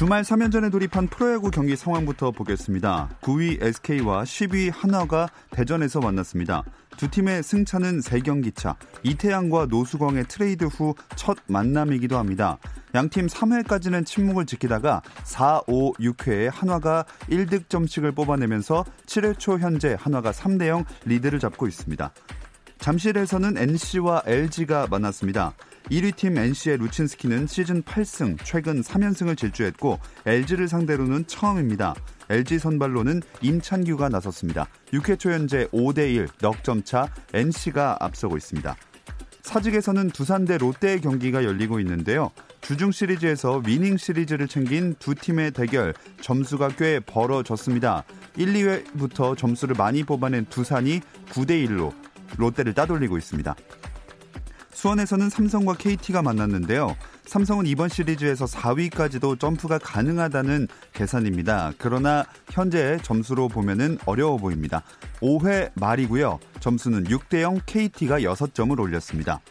주말 3연전에 돌입한 프로야구 경기 상황부터 보겠습니다. 9위 SK와 10위 한화가 대전에서 만났습니다. 두 팀의 승차는 3경기 차. 이태양과 노수광의 트레이드 후 첫 만남이기도 합니다. 양팀 3회까지는 침묵을 지키다가 4, 5, 6회에 한화가 1득점씩을 뽑아내면서 7회 초 현재 한화가 3대 0 리드를 잡고 있습니다. 잠실에서는 NC와 LG가 만났습니다. 1위 팀 NC의 루친스키는 시즌 8승, 최근 3연승을 질주했고 LG를 상대로는 처음입니다. LG 선발로는 임찬규가 나섰습니다. 6회 초 현재 5대1 넉점차 NC가 앞서고 있습니다. 사직에서는 두산 대 롯데의 경기가 열리고 있는데요. 주중 시리즈에서 위닝 시리즈를 챙긴 두 팀의 대결 점수가 꽤 벌어졌습니다. 1, 2회부터 점수를 많이 뽑아낸 두산이 9대 1로 롯데를 따돌리고 있습니다. 수원에서는 삼성과 KT가 만났는데요. 삼성은 이번 시리즈에서 4위까지도 점프가 가능하다는 계산입니다. 그러나 현재 점수로 보면은 어려워 보입니다. 5회 말이고요. 점수는 6대 0 KT가 6점을 올렸습니다.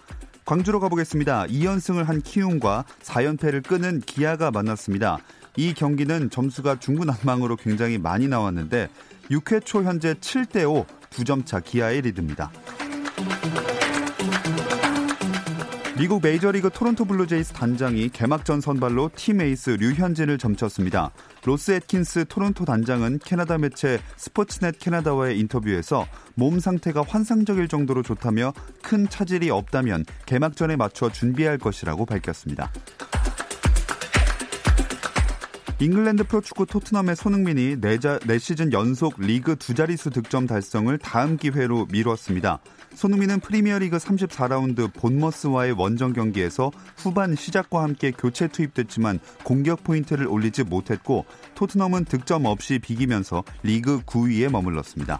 광주로 가보겠습니다. 2연승을 한 키움과 4연패를 끄는 기아가 만났습니다. 이 경기는 점수가 중구난방으로 굉장히 많이 나왔는데 6회 초 현재 7대 5 2점 차 기아의 리드입니다. 미국 메이저리그 토론토 블루제이스 단장이 개막전 선발로 팀 에이스 류현진을 점쳤습니다. 로스 애킨스 토론토 단장은 캐나다 매체 스포츠넷 캐나다와의 인터뷰에서 몸 상태가 환상적일 정도로 좋다며 큰 차질이 없다면 개막전에 맞춰 준비할 것이라고 밝혔습니다. 잉글랜드 프로축구 토트넘의 손흥민이 4, 4시즌 연속 리그 두 자릿수 득점 달성을 다음 기회로 미뤘습니다. 손흥민은 프리미어리그 34라운드 본머스와의 원정 경기에서 후반 시작과 함께 교체 투입됐지만 공격 포인트를 올리지 못했고 토트넘은 득점 없이 비기면서 리그 9위에 머물렀습니다.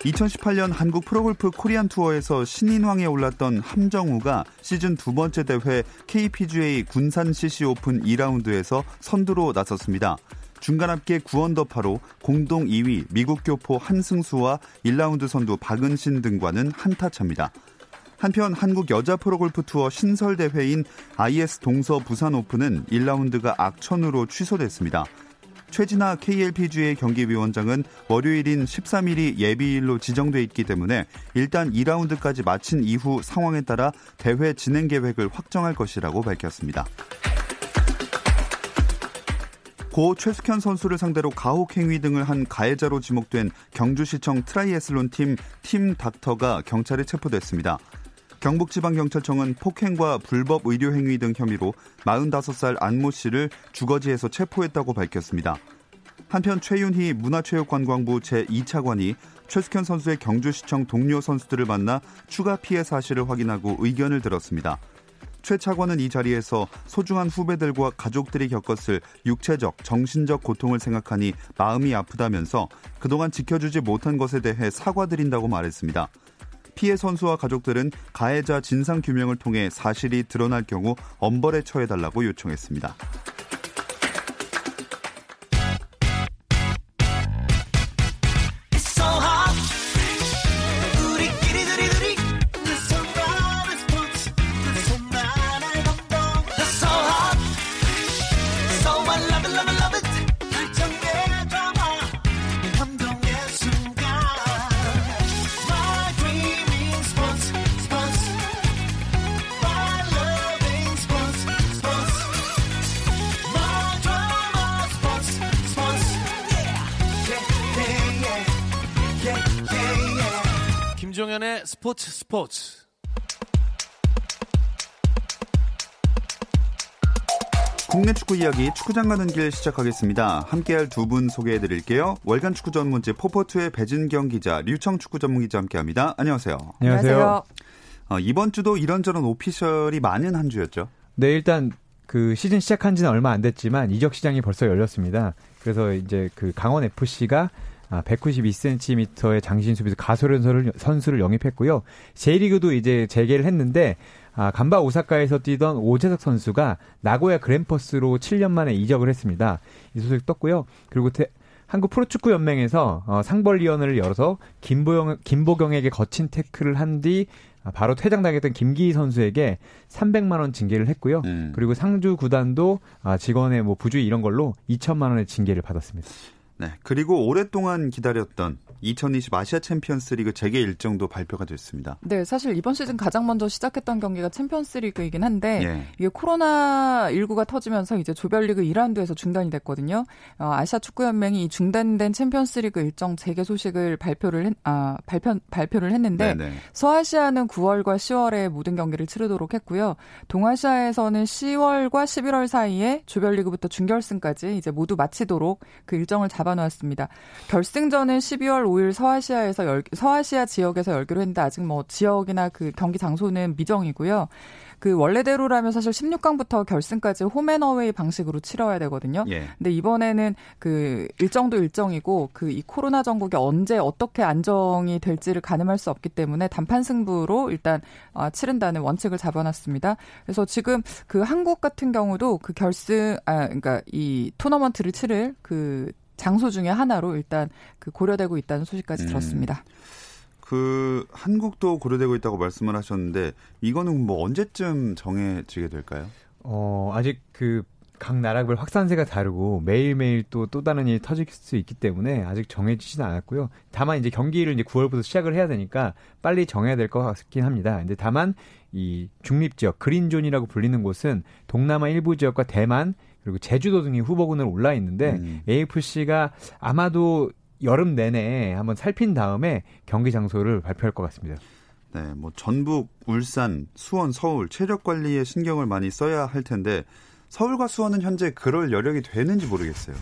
2018년 한국 프로골프 코리안 투어에서 신인왕에 올랐던 함정우가 시즌 두 번째 대회 KPGA 군산 CC 오픈 2라운드에서 선두로 나섰습니다. 중간 합계 9언더파로 공동 2위 미국 교포 한승수와 1라운드 선두 박은신 등과는 한타 차입니다. 한편 한국 여자 프로골프 투어 신설 대회인 IS 동서 부산 오픈은 1라운드가 악천후로 취소됐습니다. 최진아 KLPGA 경기위원장은 월요일인 13일이 예비일로 지정돼 있기 때문에 일단 2라운드까지 마친 이후 상황에 따라 대회 진행 계획을 확정할 것이라고 밝혔습니다. 고 최숙현 선수를 상대로 가혹 행위 등을 한 가해자로 지목된 경주시청 트라이애슬론 팀 팀 닥터가 경찰에 체포됐습니다. 경북지방경찰청은 폭행과 불법 의료 행위 등 혐의로 45살 안모 씨를 주거지에서 체포했다고 밝혔습니다. 한편 최윤희 문화체육관광부 제2차관이 최숙현 선수의 경주시청 동료 선수들을 만나 추가 피해 사실을 확인하고 의견을 들었습니다. 최 차관은 이 자리에서 소중한 후배들과 가족들이 겪었을 육체적, 정신적 고통을 생각하니 마음이 아프다면서 그동안 지켜주지 못한 것에 대해 사과드린다고 말했습니다. 피해 선수와 가족들은 가해자 진상 규명을 통해 사실이 드러날 경우 엄벌에 처해달라고 요청했습니다. 스포츠 스포츠. 국내 축구 이야기 축구장 가는 길 시작하겠습니다. 함께할 두 분 소개해 드릴게요. 월간 축구 전문지 포포투의 배진경 기자, 류청 축구 전문 기자 함께합니다. 안녕하세요. 안녕하세요. 어, 이번 주도 이런저런 오피셜이 많은 한 주였죠. 네, 일단 그 시즌 시작한 지는 얼마 안 됐지만 이적 시장이 벌써 열렸습니다. 그래서 이제 그 강원 FC가 192cm의 장신 수비수 가소련 선수를 영입했고요. J리그도 이제 재개를 했는데 아, 간바 오사카에서 뛰던 오재석 선수가 나고야 그랜퍼스로 7년 만에 이적을 했습니다. 이 소식 떴고요. 그리고 태, 한국 프로축구 연맹에서 어, 상벌위원회를 열어서 김보영 김보경에게 거친 태클을 한 뒤 바로 퇴장당했던 김기희 선수에게 300만 원 징계를 했고요. 음. 그리고 상주 구단도 아, 직원의 뭐 부주의 이런 걸로 2천만 원의 징계를 받았습니다. 네. 그리고 오랫동안 기다렸던 2020 아시아 챔피언스 리그 재개 일정도 발표가 됐습니다. 네, 사실 이번 시즌 가장 먼저 시작했던 경기가 챔피언스 리그이긴 한데 예. 이게 코로나 19가 터지면서 이제 조별리그 1라운드에서 중단이 됐거든요. 어, 아시아 축구 연맹이 이 중단된 챔피언스 리그 일정 재개 소식을 발표를 했, 아, 발표 발표를 했는데 네네. 서아시아는 9월과 10월에 모든 경기를 치르도록 했고요. 동아시아에서는 10월과 11월 사이에 조별리그부터 준결승까지 이제 모두 마치도록 그 일정을 잡아 놓았습니다. 결승전은 12월 5일 서아시아에서 열, 서아시아 지역에서 열기로 했는데 아직 뭐 지역이나 그 경기 장소는 미정이고요. 그 원래대로라면 사실 16강부터 결승까지 홈앤어웨이 방식으로 치러야 되거든요. 예. 근데 이번에는 그 일정도 일정이고 그 이 코로나 전국이 언제 어떻게 안정이 될지를 가늠할 수 없기 때문에 단판 승부로 일단 어, 치른다는 원칙을 잡아놨습니다. 그래서 지금 그 한국 같은 경우도 그 결승 아 그러니까 이 토너먼트를 치를 그 장소 중에 하나로 일단 그 고려되고 있다는 소식까지 음. 들었습니다. 그 한국도 고려되고 있다고 말씀을 하셨는데 이거는 뭐 언제쯤 정해지게 될까요? 어 아직 그 각 나라별 확산세가 다르고 매일매일 또또 다른 일이 터질 수 있기 때문에 아직 정해지지는 않았고요. 다만 이제 경기를 이제 9월부터 시작을 해야 되니까 빨리 정해야 될 것 같긴 합니다. 근데 다만 이 중립 지역 그린존이라고 불리는 곳은 동남아 일부 지역과 대만 그리고 제주도 등이 후보군으로 올라 있는데 음. AFC가 아마도 여름 내내 한번 살핀 다음에 경기 장소를 발표할 것 같습니다. 네, 뭐 전북, 울산, 수원, 서울 체력 관리에 신경을 많이 써야 할 텐데 서울과 수원은 현재 그럴 여력이 되는지 모르겠어요.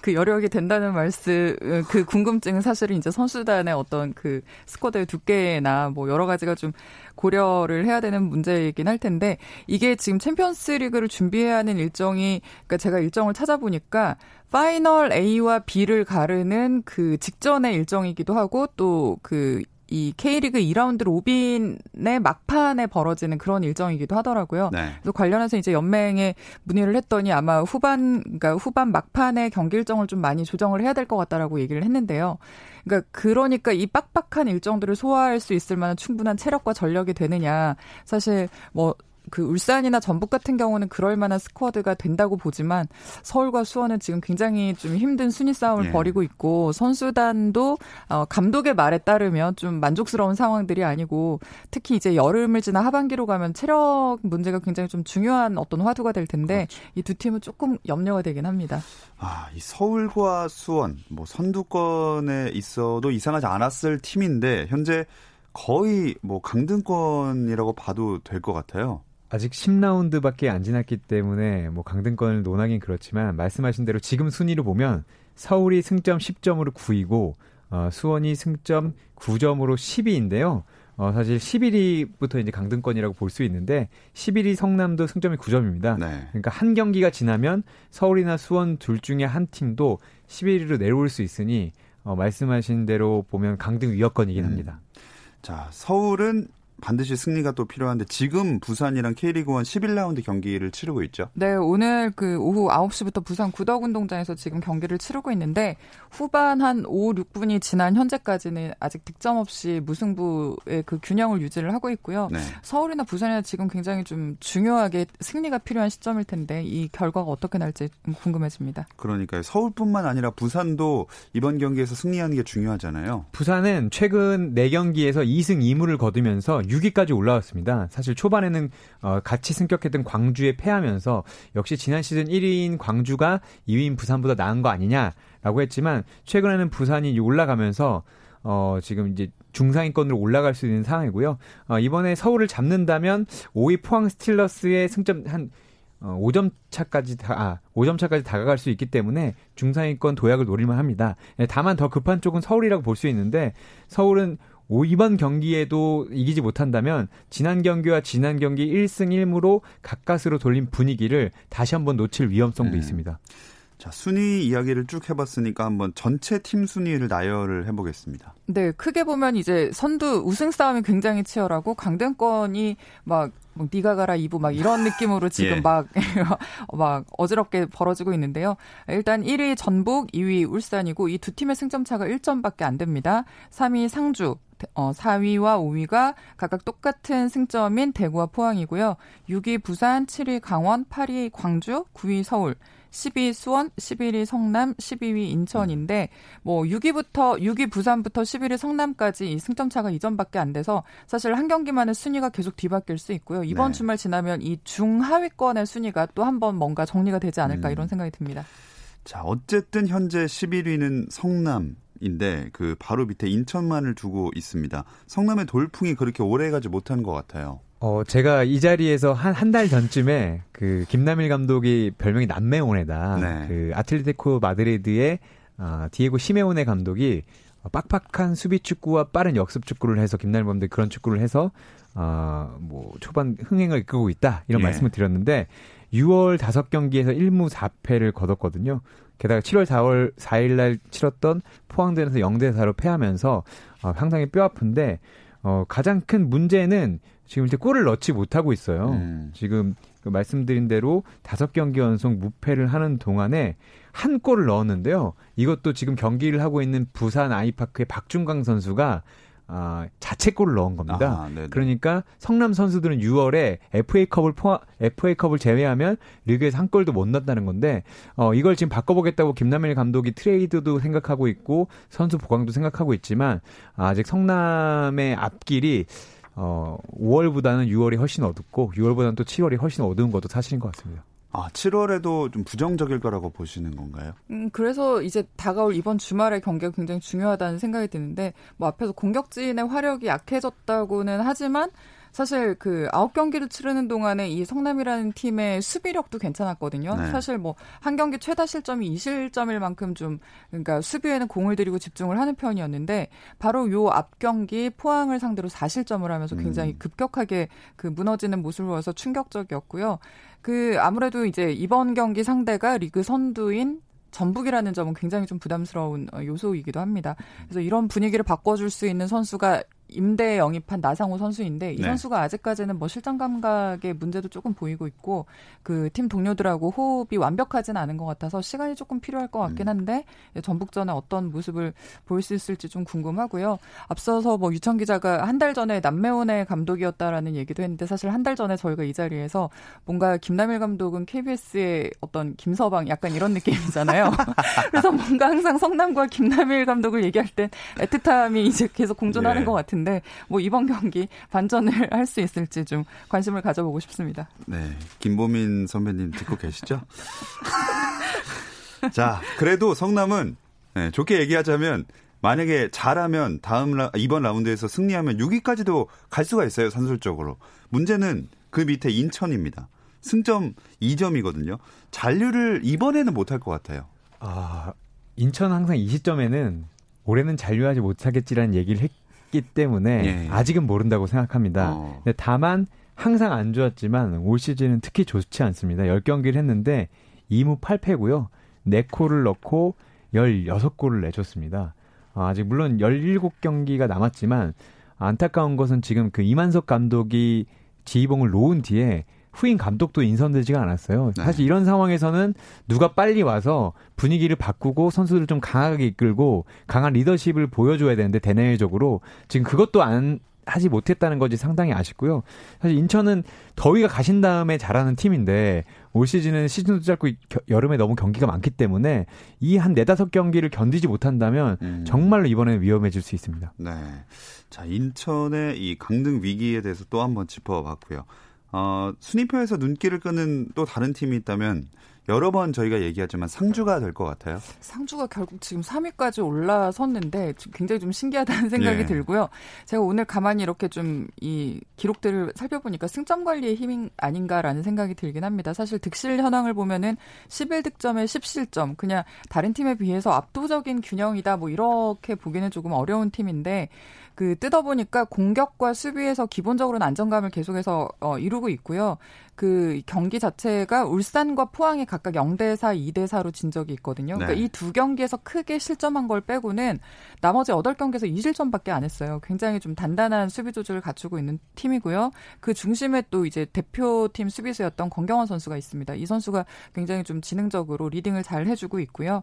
그 여력이 된다는 말씀, 그 궁금증은 사실은 이제 선수단의 어떤 그 스쿼드의 두께나 뭐 여러 가지가 좀 고려를 해야 되는 문제이긴 할 텐데 이게 지금 챔피언스 리그를 준비해야 하는 일정이 그러니까 제가 일정을 찾아보니까 final A와 B를 가르는 그 직전의 일정이기도 하고 또 그 이 K리그 2round robin의 막판에 벌어지는 그런 일정이기도 하더라고요. 네. 그래서 관련해서 이제 연맹에 문의를 했더니 아마 후반 그러니까 후반 막판에 경기 일정을 좀 많이 조정을 해야 될 것 같다라고 얘기를 했는데요. 그러니까 그러니까 이 빡빡한 일정들을 소화할 수 있을 만한 충분한 체력과 전력이 되느냐. 사실 뭐 그 울산이나 전북 같은 경우는 그럴 만한 스쿼드가 된다고 보지만 서울과 수원은 지금 굉장히 좀 힘든 순위 싸움을 예. 벌이고 있고 선수단도 어 감독의 말에 따르면 좀 만족스러운 상황들이 아니고 특히 이제 여름을 지나 하반기로 가면 체력 문제가 굉장히 좀 중요한 어떤 화두가 될 텐데 그렇죠. 이두 팀은 조금 염려가 되긴 합니다. 아, 이 서울과 수원 뭐 선두권에 있어도 이상하지 않았을 팀인데 현재 거의 뭐 강등권이라고 봐도 될 것 같아요. 아직 10라운드밖에 안 지났기 때문에 뭐 강등권을 논하긴 그렇지만 말씀하신 대로 지금 순위를 보면 서울이 승점 10점으로 9위고 어, 수원이 승점 9점으로 10위인데요. 어, 사실 11위부터 이제 강등권이라고 볼 수 있는데 11위 성남도 승점이 9점입니다. 네. 그러니까 한 경기가 지나면 서울이나 수원 둘 중에 한 팀도 11위로 내려올 수 있으니 어, 말씀하신 대로 보면 강등 위협권이긴 음. 합니다. 자, 서울은 반드시 승리가 또 필요한데 지금 부산이랑 K리그1 11라운드 경기를 치르고 있죠. 네, 오늘 그 오후 9시부터 부산 구덕운동장에서 지금 경기를 치르고 있는데 후반 한 5, 6분이 지난 현재까지는 아직 득점 없이 무승부의 그 균형을 유지를 하고 있고요. 네. 서울이나 부산이나 지금 굉장히 좀 중요하게 승리가 필요한 시점일 텐데 이 결과가 어떻게 날지 궁금해집니다. 그러니까요. 서울뿐만 아니라 부산도 이번 경기에서 승리하는 게 중요하잖아요. 부산은 최근 4경기에서 2승 2무를 거두면서 6위까지 올라왔습니다. 사실 초반에는 어, 같이 승격했던 광주에 패하면서 역시 지난 시즌 1위인 광주가 2위인 부산보다 나은 거 아니냐라고 했지만 최근에는 부산이 올라가면서 어, 지금 이제 중상위권으로 올라갈 수 있는 상황이고요. 어, 이번에 서울을 잡는다면 5위 포항 스틸러스의 승점 한 어, 5점 차까지 다, 아, 5점 차까지 다가갈 수 있기 때문에 중상위권 도약을 노릴만 합니다. 예, 다만 더 급한 쪽은 서울이라고 볼 수 있는데 서울은 오, 이번 경기에도 이기지 못한다면 지난 경기와 지난 경기 1승 1무로 가까스로 돌린 분위기를 다시 한번 놓칠 위험성도 음. 있습니다. 자, 순위 이야기를 쭉 해봤으니까 한번 전체 팀 순위를 나열을 해보겠습니다. 네, 크게 보면 이제 선두 우승 싸움이 굉장히 치열하고 강등권이 막, 막 니가 가라 이부 막 이런 느낌으로 지금 예. 막, 막 어지럽게 벌어지고 있는데요. 일단 1위 전북, 2위 울산이고 이 두 팀의 승점 차가 1점밖에 안 됩니다. 3위 상주, 어, 4위와 5위가 각각 똑같은 승점인 대구와 포항이고요. 6위 부산, 7위 강원, 8위 광주, 9위 서울. 10위 수원, 11위 성남, 12위 인천인데 뭐 6위부터 6위 부산부터 11위 성남까지 이 승점 차가 2점밖에 안 돼서 사실 한 경기만의 순위가 계속 뒤바뀔 수 있고요. 이번 네. 주말 지나면 이 중하위권의 순위가 또 한 번 뭔가 정리가 되지 않을까 음. 이런 생각이 듭니다. 자, 어쨌든 현재 11위는 성남 인데 그 바로 밑에 인천만을 두고 있습니다. 성남의 돌풍이 그렇게 오래 가지 못한 것 같아요. 어, 제가 이 자리에서 한, 한 달 전쯤에 그 김남일 감독이 별명이 남매온에다. 네. 그 아틀레티코 마드리드의 아, 디에고 시메오네 감독이 빡빡한 수비 축구와 빠른 역습 축구를 해서 김남일 감독이 그런 축구를 해서 아, 뭐 초반 흥행을 이끌고 있다. 이런 예. 말씀을 드렸는데 6월 5경기에서 1무 4패를 거뒀거든요. 게다가 7월 4월 4일 날 치렀던 포항전에서 0대 4로 패하면서 어, 상당히 뼈 아픈데 어, 가장 큰 문제는 지금 이제 골을 넣지 못하고 있어요. 음. 지금 그 말씀드린 대로 다섯 경기 연속 무패를 하는 동안에 한 골을 넣었는데요. 이것도 지금 경기를 하고 있는 부산 아이파크의 박준광 선수가 아, 자책골을 넣은 겁니다. 아, 그러니까 성남 선수들은 6월에 FA컵을 포함, FA컵을 제외하면 리그에서 한 골도 못 넣었다는 건데 어, 이걸 지금 바꿔보겠다고 김남일 감독이 트레이드도 생각하고 있고 선수 보강도 생각하고 있지만 아직 성남의 앞길이 어, 5월보다는 6월이 훨씬 어둡고 6월보다는 또 7월이 훨씬 어두운 것도 사실인 것 같습니다. 아, 7월에도 좀 부정적일 거라고 보시는 건가요? 음, 그래서 이제 다가올 이번 주말의 경기가 굉장히 중요하다는 생각이 드는데, 뭐 앞에서 공격진의 화력이 약해졌다고는 하지만, 사실 그 아홉 경기를 치르는 동안에 이 성남이라는 팀의 수비력도 괜찮았거든요. 네. 사실 뭐 한 경기 최다 실점이 2실점일 만큼 좀 그러니까 수비에는 공을 들이고 집중을 하는 편이었는데 바로 요 앞 경기 포항을 상대로 4실점을 하면서 굉장히 음. 급격하게 그 무너지는 모습을 보여서 충격적이었고요. 그 아무래도 이제 이번 경기 상대가 리그 선두인 전북이라는 점은 굉장히 좀 부담스러운 어, 요소이기도 합니다. 그래서 이런 분위기를 바꿔줄 수 있는 선수가 임대에 영입한 나상호 선수인데 이 네. 선수가 아직까지는 뭐 실전 감각의 문제도 조금 보이고 있고 그 팀 동료들하고 호흡이 완벽하지는 않은 것 같아서 시간이 조금 필요할 것 같긴 음. 한데 전북전에 어떤 모습을 보일 수 있을지 좀 궁금하고요. 앞서서 뭐 유청 기자가 한 달 전에 남매원의 감독이었다라는 얘기도 했는데 사실 한 달 전에 저희가 이 자리에서 뭔가 김남일 감독은 KBS의 어떤 김서방 약간 이런 느낌이잖아요. 그래서 뭔가 항상 성남과 김남일 감독을 얘기할 땐 애틋함이 이제 계속 공존하는 네. 것 같은데 같은데 뭐 이번 경기 반전을 할 수 있을지 좀 관심을 가져보고 싶습니다. 네, 김보민 선배님 듣고 계시죠? 자, 그래도 성남은 네, 좋게 얘기하자면 만약에 잘하면 다음 라, 이번 라운드에서 승리하면 6위까지도 갈 수가 있어요 산술적으로. 문제는 그 밑에 인천입니다. 승점 2점이거든요. 잔류를 이번에는 못할 것 같아요. 아 인천 항상 이 시점에는 올해는 잔류하지 못하겠지라는 얘기를 했, 없기 때문에 예. 아직은 모른다고 생각합니다. 어. 다만 항상 안 좋았지만 올 시즌은 특히 좋지 않습니다. 10경기를 했는데 2무 8패고요. 4골을 넣고 16골을 내줬습니다. 아, 아직 물론 17경기가 남았지만 안타까운 것은 지금 그 이만석 감독이 지휘봉을 놓은 뒤에 후임 감독도 인선되지가 않았어요. 네. 사실 이런 상황에서는 누가 빨리 와서 분위기를 바꾸고 선수들을 좀 강하게 이끌고 강한 리더십을 보여줘야 되는데 대내적으로 지금 그것도 안 하지 못했다는 것이 상당히 아쉽고요. 사실 인천은 더위가 가신 다음에 잘하는 팀인데 올 시즌은 시즌도 짧고 여름에 너무 경기가 많기 때문에 이 한 네다섯 경기를 견디지 못한다면 음. 정말로 이번에 위험해질 수 있습니다. 네. 자, 인천의 이 강등 위기에 대해서 또 한번 짚어봤고요. 어, 순위표에서 눈길을 끄는 또 다른 팀이 있다면 여러 번 저희가 얘기하지만 상주가 될 것 같아요. 상주가 결국 지금 3위까지 올라섰는데 굉장히 좀 신기하다는 생각이 예. 들고요. 제가 오늘 가만히 이렇게 좀 이 기록들을 살펴보니까 승점 관리의 힘이 아닌가라는 생각이 들긴 합니다. 사실 득실 현황을 보면은 11득점에 10실점, 그냥 다른 팀에 비해서 압도적인 균형이다. 뭐 이렇게 보기는 조금 어려운 팀인데 그 뜯어보니까 공격과 수비에서 기본적으로는 안정감을 계속해서 어, 이루고 있고요. 그 경기 자체가 울산과 포항이 각각 0대 4, 2대 4로 진 적이 있거든요. 그러니까 네. 이두 경기에서 크게 실점한 걸 빼고는 나머지 8경기에서 2실점밖에 안 했어요. 굉장히 좀 단단한 수비 조직을 갖추고 있는 팀이고요. 그 중심에 또 이제 대표팀 수비수였던 권경원 선수가 있습니다. 이 선수가 굉장히 좀 지능적으로 리딩을 잘 해주고 있고요.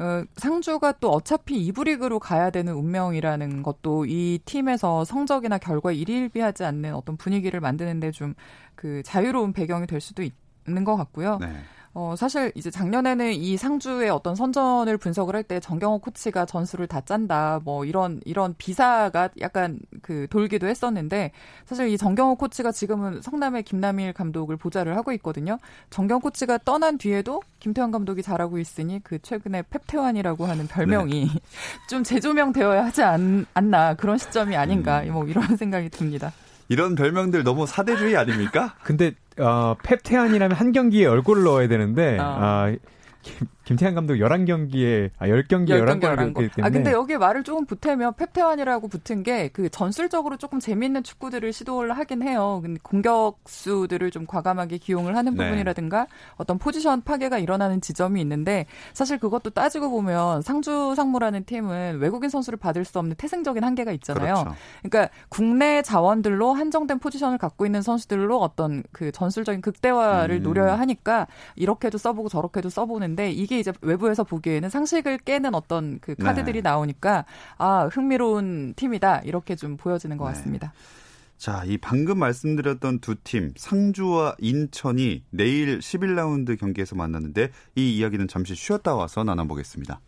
어, 상주가 또 어차피 2부 리그로 가야 되는 운명이라는 것도 이 팀에서 성적이나 결과에 일일비하지 않는 어떤 분위기를 만드는데 좀 그 자유로운 배경이 될 수도 있는 것 같고요. 네. 어, 사실 이제 작년에는 이 상주의 어떤 선전을 분석을 할 때 정경호 코치가 전술을 다 짠다, 뭐 이런, 이런 비사가 약간 그 돌기도 했었는데 사실 이 정경호 코치가 지금은 성남의 김남일 감독을 보좌를 하고 있거든요. 정경 코치가 떠난 뒤에도 김태환 감독이 잘하고 있으니 그 최근에 펩태환이라고 하는 별명이 좀 재조명되어야 하지 않, 않나 그런 시점이 아닌가, 뭐 이런 생각이 듭니다. 이런 별명들 너무 사대주의 아닙니까? 근데 어, 펩태환이라면 한 경기에 얼굴을 넣어야 되는데 어. 아, 김, 김태환 감독 11경기에 아, 10경기에 10경기 11골을 11골. 넣기 때문에 아, 근데 여기에 말을 조금 보태면 펩태환이라고 붙은 게 그 전술적으로 조금 재미있는 축구들을 시도를 하긴 해요. 근데 공격수들을 좀 과감하게 기용을 하는 네. 부분이라든가 어떤 포지션 파괴가 일어나는 지점이 있는데 사실 그것도 따지고 보면 상주 상무라는 팀은 외국인 선수를 받을 수 없는 태생적인 한계가 있잖아요. 그렇죠. 그러니까 국내 자원들로 한정된 포지션을 갖고 있는 선수들로 어떤 그 전술적인 극대화를 음. 노려야 하니까 이렇게도 써보고 저렇게도 써보는데 이게 이제 외부에서 보기에는 상식을 깨는 어떤 그 카드들이 네. 나오니까 아 흥미로운 팀이다 이렇게 좀 보여지는 것 네. 같습니다. 자, 이 방금 말씀드렸던 두 팀, 상주와 인천이 내일 11라운드 경기에서 만났는데 이 이야기는 잠시 쉬었다 와서 나눠보겠습니다.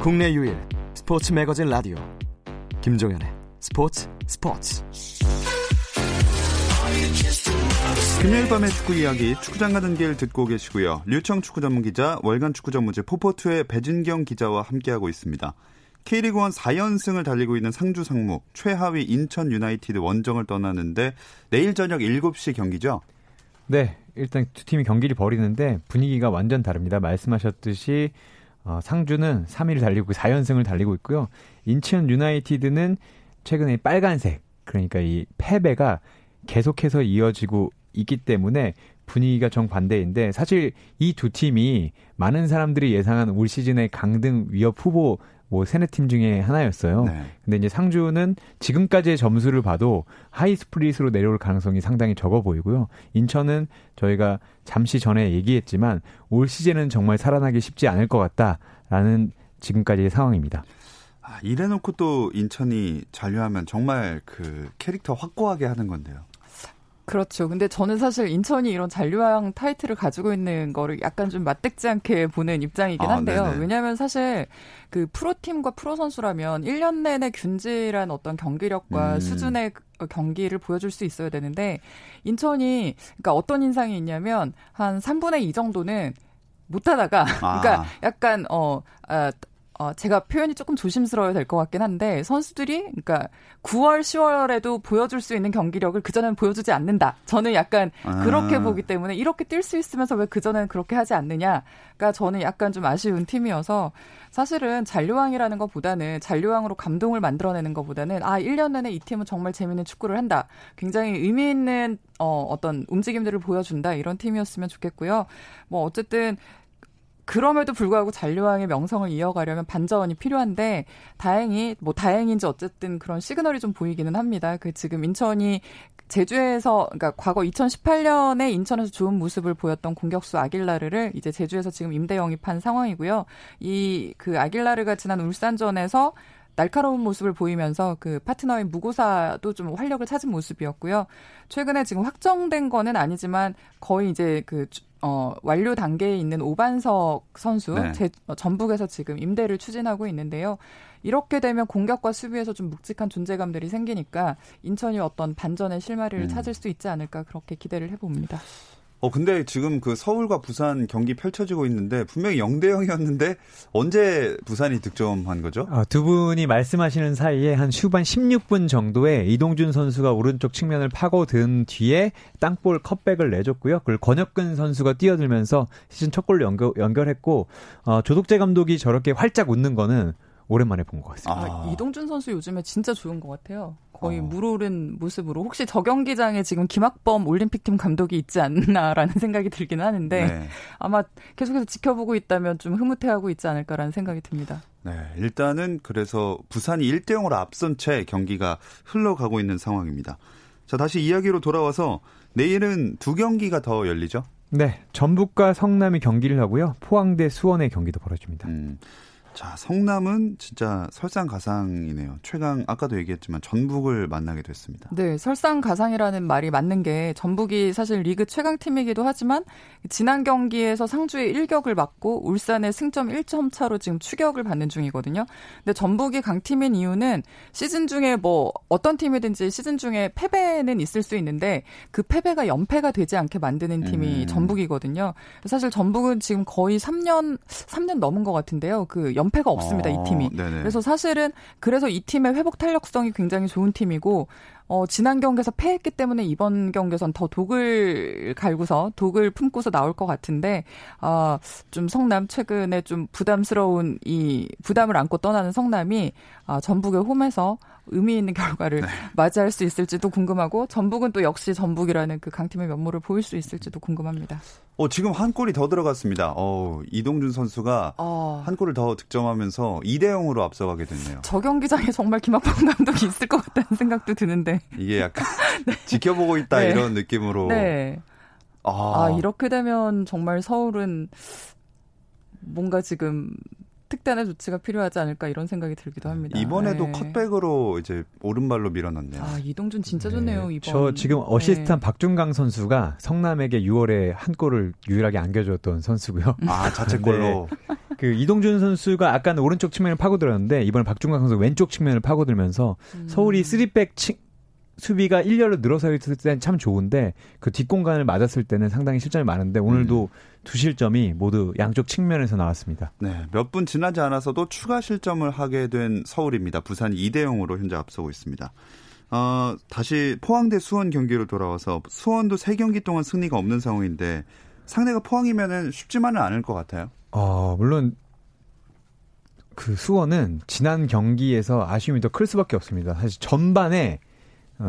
국내 유일 스포츠 매거진 라디오 김종현의 스포츠 스포츠 금요일 밤의 축구 이야기 축구장 가는 길 듣고 계시고요. 류청 축구 전문 기자, 월간 축구 전문지 포포투의 배진경 기자와 함께하고 있습니다. K리그 1 4연승을 달리고 있는 상주 상무, 최하위 인천 유나이티드 원정을 떠나는데 내일 저녁 7시 경기죠? 네, 일단 두 팀이 경기를 벌이는데 분위기가 완전 다릅니다. 말씀하셨듯이 어, 상주는 3위를 달리고 4연승을 달리고 있고요. 인천 유나이티드는 최근에 빨간색 그러니까 이 패배가 계속해서 이어지고 있기 때문에 분위기가 정반대인데 사실 이 두 팀이 많은 사람들이 예상한 올 시즌의 강등 위협 후보 뭐 세네 팀 중에 하나였어요. 네. 근데 이제 상주는 지금까지의 점수를 봐도 하위 split으로 내려올 가능성이 상당히 적어 보이고요. 인천은 저희가 잠시 전에 얘기했지만 올 시즌은 정말 살아나기 쉽지 않을 것 같다라는 지금까지의 상황입니다. 아, 이래놓고 또 인천이 잔류하면 정말 그 캐릭터 확고하게 하는 건데요. 그렇죠. 근데 저는 사실 인천이 이런 잔류왕 타이틀을 가지고 있는 거를 약간 좀 마땅치 않게 보는 입장이긴 아, 한데요. 네네. 왜냐하면 사실 그 프로팀과 프로 선수라면 1년 내내 균질한 어떤 경기력과 음. 수준의 그 경기를 보여줄 수 있어야 되는데 인천이 그러니까 어떤 인상이 있냐면 한 3분의 2 정도는 못하다가 아. 그러니까 약간 어 아, 어, 제가 표현이 조금 조심스러워야 될 것 같긴 한데 선수들이 그러니까 9월, 10월에도 보여줄 수 있는 경기력을 그 전에는 보여주지 않는다. 저는 약간 아. 그렇게 보기 때문에 이렇게 뛸 수 있으면서 왜 그 전에는 그렇게 하지 않느냐가 저는 약간 좀 아쉬운 팀이어서 사실은 잔류왕이라는 것보다는 잔류왕으로 감동을 만들어내는 것보다는 아 1년 내내 이 팀은 정말 재밌는 축구를 한다. 굉장히 의미 있는 어, 어떤 움직임들을 보여준다 이런 팀이었으면 좋겠고요. 뭐 어쨌든 그럼에도 불구하고 잔류왕의 명성을 이어가려면 반전이 필요한데 다행히 뭐 다행인지 어쨌든 그런 시그널이 좀 보이기는 합니다. 그 지금 인천이 제주에서 그러니까 과거 2018년에 인천에서 좋은 모습을 보였던 공격수 아길라르를 이제 제주에서 지금 임대 영입한 상황이고요. 이 그 아길라르가 지난 울산전에서 날카로운 모습을 보이면서 그 파트너인 무고사도 좀 활력을 찾은 모습이었고요. 최근에 지금 확정된 거는 아니지만 거의 이제 그 어, 완료 단계에 있는 오반석 선수 네. 제, 어, 전북에서 지금 임대를 추진하고 있는데요. 이렇게 되면 공격과 수비에서 좀 묵직한 존재감들이 생기니까 인천이 어떤 반전의 실마리를 음. 찾을 수 있지 않을까 그렇게 기대를 해봅니다. 어 근데 지금 그 서울과 부산 경기 펼쳐지고 있는데 분명히 0대 0이었는데 언제 부산이 득점한 거죠? 어, 두 분이 말씀하시는 사이에 한 후반 16분 정도에 이동준 선수가 오른쪽 측면을 파고든 뒤에 땅볼 컷백을 내줬고요. 그걸 권혁근 선수가 뛰어들면서 시즌 첫 골로 연결, 연결했고 어, 조덕재 감독이 저렇게 활짝 웃는 거는 오랜만에 본 것 같습니다. 아, 이동준 선수 요즘에 진짜 좋은 것 같아요. 거의 어. 물오른 모습으로 혹시 저 경기장에 지금 김학범 올림픽팀 감독이 있지 않나라는 생각이 들긴 하는데 네. 아마 계속해서 지켜보고 있다면 좀 흐뭇해하고 있지 않을까라는 생각이 듭니다. 네, 일단은 그래서 부산이 1대 0으로 앞선 채 경기가 흘러가고 있는 상황입니다. 자, 다시 이야기로 돌아와서 내일은 두 경기가 더 열리죠? 네, 전북과 성남이 경기를 하고요. 포항대 수원의 경기도 벌어집니다. 음. 자, 성남은 진짜 설상가상이네요. 최강 아까도 얘기했지만 전북을 만나게 됐습니다. 네, 설상가상이라는 말이 맞는 게 전북이 사실 리그 최강 팀이기도 하지만 지난 경기에서 상주의 1격을 맞고 울산의 승점 1점 차로 지금 추격을 받는 중이거든요. 근데 전북이 강팀인 이유는 시즌 중에 뭐 어떤 팀이든지 시즌 중에 패배는 있을 수 있는데 그 패배가 연패가 되지 않게 만드는 팀이 음. 전북이거든요. 사실 전북은 지금 거의 3년 3년 넘은 것 같은데요. 그 연 패가 없습니다, 어, 이 팀이. 네네. 그래서 사실은 그래서 이 팀의 회복 탄력성이 굉장히 좋은 팀이고 어, 지난 경기에서 패했기 때문에 이번 경기에선 더 독을 갈고서 독을 품고서 나올 것 같은데 아, 좀 성남 최근에 좀 부담스러운 이 부담을 안고 떠나는 성남이 아, 전북의 홈에서 의미 있는 결과를 맞이할 수 있을지도 궁금하고 전북은 또 역시 전북이라는 그 강팀의 면모를 보일 수 있을지도 궁금합니다. 어, 지금 한 골이 더 들어갔습니다. 어, 이동준 선수가 어, 한 골을 더 득점하면서 2대 0으로 앞서가게 됐네요. 저 경기장에 정말 김학범 감독이 있을 것 같다는 생각도 드는데. 이게 약간 지켜보고 있다 네. 이런 느낌으로. 네. 아, 아, 이렇게 되면 정말 서울은 뭔가 지금 특단의 조치가 필요하지 않을까 이런 생각이 들기도 합니다. 이번에도 네. 컷백으로 이제 오른발로 밀어넣네요. 아, 이동준 진짜 좋네요, 네, 이번. 저 지금 어시스트한 네. 박준강 선수가 성남에게 6월에 한 골을 유일하게 안겨줬던 선수고요. 아, 자책골로. 그 이동준 선수가 아까 는 오른쪽 측면을 파고들었는데 이번에 박준강 선수 왼쪽 측면을 파고들면서 음. 서울이 3백 치, 수비가 1열로 늘어서 있을 때는 참 좋은데 그 뒷공간을 맞았을 때는 상당히 실점이 많은데 오늘도 두 실점이 모두 양쪽 측면에서 나왔습니다. 네, 몇 분 지나지 않아서도 추가 실점을 하게 된 서울입니다. 부산이 2대 0으로 현재 앞서고 있습니다. 어, 다시 포항 대 수원 경기로 돌아와서 수원도 3경기 동안 승리가 없는 상황인데 상대가 포항이면은 쉽지만은 않을 것 같아요. 어, 물론 그 수원은 지난 경기에서 아쉬움이 더 클 수밖에 없습니다. 사실 전반에 어,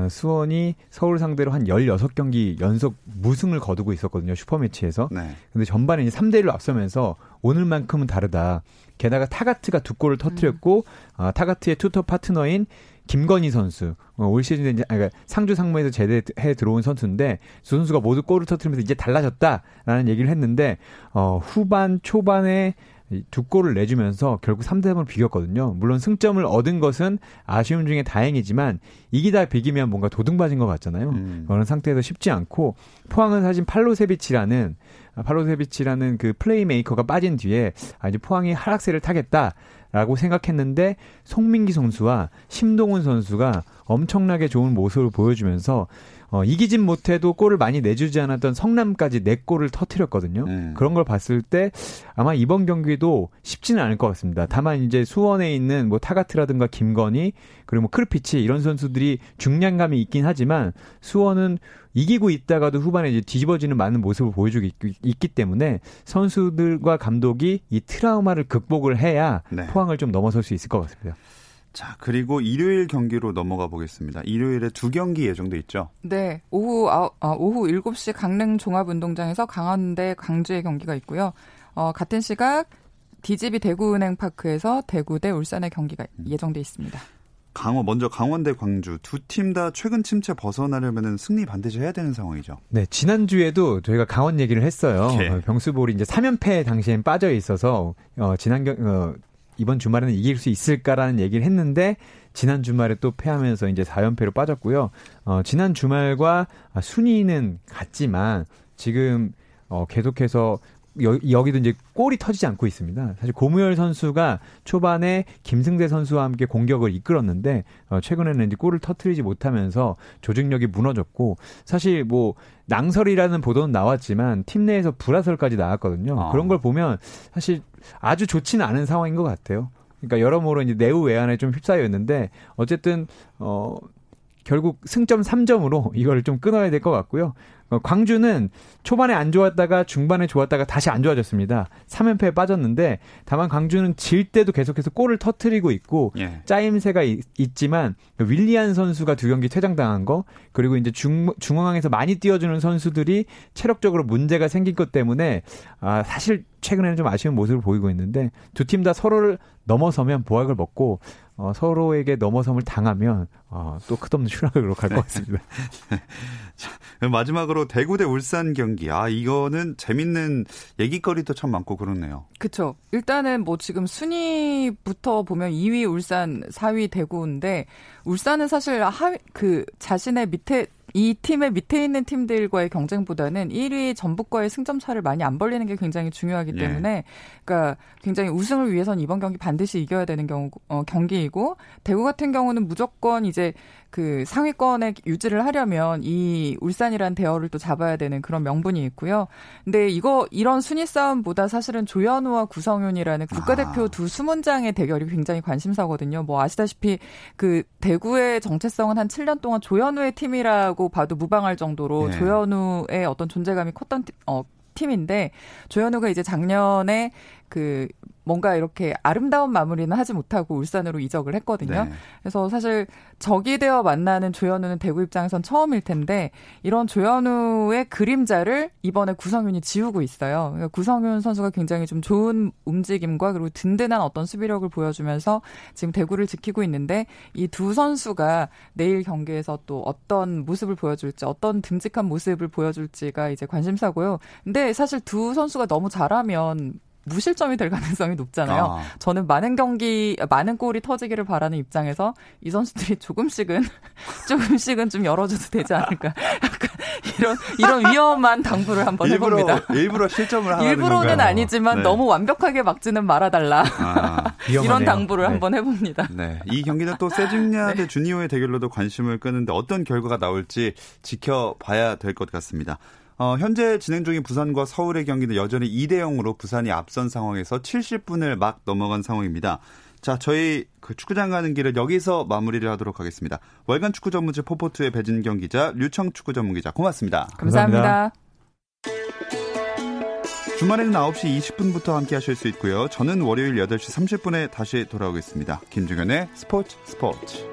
수원이 서울 상대로 한 16경기 연속 무승을 거두고 있었거든요. 슈퍼매치에서. 네. 근데 전반에 이제 3대 1로 앞서면서 오늘만큼은 다르다. 게다가 타가트가 두 골을 터뜨렸고 아, 타가트의 투톱 파트너인 김건희 선수 어, 올 시즌에 이제 아, 그러니까 상주 상무에서 제대해 들어온 선수인데 두 선수가 모두 골을 터뜨리면서 이제 달라졌다라는 얘기를 했는데 어, 후반 초반에 이 두 골을 내주면서 결국 3대 3으로 비겼거든요. 물론 승점을 얻은 것은 아쉬움 중에 다행이지만 이기다 비기면 뭔가 도둑 맞은 것 같잖아요. 음. 그런 상태에서 쉽지 않고 포항은 사실 팔로세비치라는 아, 팔로세비치라는 그 플레이메이커가 빠진 뒤에 아 이제 포항이 하락세를 타겠다라고 생각했는데 송민기 선수와 심동훈 선수가 엄청나게 좋은 모습을 보여주면서 어, 이기진 못해도 골을 많이 내주지 않았던 성남까지 네 골을 터트렸거든요. 음. 그런 걸 봤을 때 아마 이번 경기도 쉽지는 않을 것 같습니다. 다만 이제 수원에 있는 뭐 타가트라든가 김건희 그리고 뭐 크르피치 이런 선수들이 중량감이 있긴 하지만 수원은 이기고 있다가도 후반에 이제 뒤집어지는 많은 모습을 보여주고 있, 있기 때문에 선수들과 감독이 이 트라우마를 극복을 해야 네. 포항을 좀 넘어설 수 있을 것 같습니다. 자, 그리고 일요일 경기로 넘어가 보겠습니다. 일요일에 두 경기 예정돼 있죠. 네, 오후 아, 아, 오후 7시 강릉 종합운동장에서 강원대 강주의 경기가 있고요. 어, 같은 시각 DGB 대구은행 파크에서 대구 대 울산의 경기가 예정돼 있습니다. 강원 먼저 강원대 광주 두 팀 다 최근 침체 벗어나려면은 승리 반드시 해야 되는 상황이죠. 네, 지난주에도 저희가 강원 얘기를 했어요. 예. 어, 병수볼이 이제 3연패 당시엔 빠져 있어서, 어, 지난 경, 어, 이번 주말에는 이길 수 있을까라는 얘기를 했는데, 지난 주말에 또 패하면서 이제 4연패로 빠졌고요. 어, 지난 주말과 아, 순위는 같지만, 지금, 어, 계속해서 여, 여기도 이제 골이 터지지 않고 있습니다. 사실 고무열 선수가 초반에 김승대 선수와 함께 공격을 이끌었는데 어, 최근에는 이제 골을 터트리지 못하면서 조직력이 무너졌고 사실 뭐 낭설이라는 보도는 나왔지만 팀 내에서 불화설까지 나왔거든요. 아. 그런 걸 보면 사실 아주 좋지는 않은 상황인 것 같아요. 그러니까 여러모로 이제 내후 외환에 좀 휩싸여 있는데 어쨌든 어 결국 승점 3점으로 이걸 좀 끊어야 될 것 같고요. 어, 광주는 초반에 안 좋았다가 중반에 좋았다가 다시 안 좋아졌습니다. 3연패에 빠졌는데 다만 광주는 질 때도 계속해서 골을 터트리고 있고 예. 짜임새가 있, 지만 그 윌리안 선수가 두 경기 퇴장당한 거 그리고 이제 중, 중앙에서 많이 뛰어주는 선수들이 체력적으로 문제가 생긴 것 때문에 아, 사실 최근에는 좀 아쉬운 모습을 보이고 있는데 두 팀 다 서로를 넘어서면 보약을 먹고 어, 서로에게 넘어섬을 당하면 어, 또 끝없는 추락으로 갈 것 같습니다. 자, 마지막으로 대구 대 울산 경기. 아 이거는 재밌는 얘기거리도 참 많고 그렇네요. 그렇죠. 일단은 뭐 지금 순위부터 보면 2위 울산, 4위 대구인데 울산은 사실 하위 그 자신의 밑에 이 팀의 밑에 있는 팀들과의 경쟁보다는 1위 전북과의 승점 차를 많이 안 벌리는 게 굉장히 중요하기 예. 때문에 예. 그러니까 굉장히 우승을 위해선 이번 경기 반드시 이겨야 되는 경우 어, 경기이고 대구 같은 경우는 무조건 이제 그 상위권에 유지를 하려면 이 울산이란 대열을 또 잡아야 되는 그런 명분이 있고요. 근데 이거 이런 순위 싸움보다 사실은 조현우와 구성윤이라는 국가대표 아. 두 수문장의 대결이 굉장히 관심사거든요. 뭐 아시다시피 그 대구의 정체성은 한 7년 동안 조현우의 팀이라고 봐도 무방할 정도로 네. 조현우의 어떤 존재감이 컸던 어 팀인데 조현우가 이제 작년에 그 뭔가 이렇게 아름다운 마무리는 하지 못하고 울산으로 이적을 했거든요. 네. 그래서 사실 적이 되어 만나는 조현우는 대구 입장에선 처음일 텐데 이런 조현우의 그림자를 이번에 구성윤이 지우고 있어요. 그러니까 구성윤 선수가 굉장히 좀 좋은 움직임과 그리고 든든한 어떤 수비력을 보여주면서 지금 대구를 지키고 있는데 이 두 선수가 내일 경기에서 또 어떤 모습을 보여줄지 어떤 듬직한 모습을 보여줄지가 이제 관심사고요. 근데 사실 두 선수가 너무 잘하면 무실점이 될 가능성이 높잖아요. 아. 저는 많은 경기, 많은 골이 터지기를 바라는 입장에서 이 선수들이 조금씩은, 조금씩은 좀 열어줘도 되지 않을까. 약간 이런, 이런 위험한 당부를 한번 일부러, 해봅니다. 일부러 실점을 하는 일부러는 건가요? 아니지만 네. 너무 완벽하게 막지는 말아달라. 아, 이런 당부를 네. 한번 해봅니다. 네. 이 경기는 또 세징야 대 주니오의 대결로도 관심을 끄는데 어떤 결과가 나올지 지켜봐야 될 것 같습니다. 어, 현재 진행 중인 부산과 서울의 경기는 여전히 2대 0으로 부산이 앞선 상황에서 70분을 막 넘어간 상황입니다. 자, 저희 그 축구장 가는 길을 여기서 마무리를 하도록 하겠습니다. 월간 축구 전문지 포포투의 배진경 기자, 류청 축구 전문 기자, 고맙습니다. 감사합니다. 주말에는 9시 20분부터 함께 하실 수 있고요. 저는 월요일 8시 30분에 다시 돌아오겠습니다. 김중현의 스포츠 스포츠.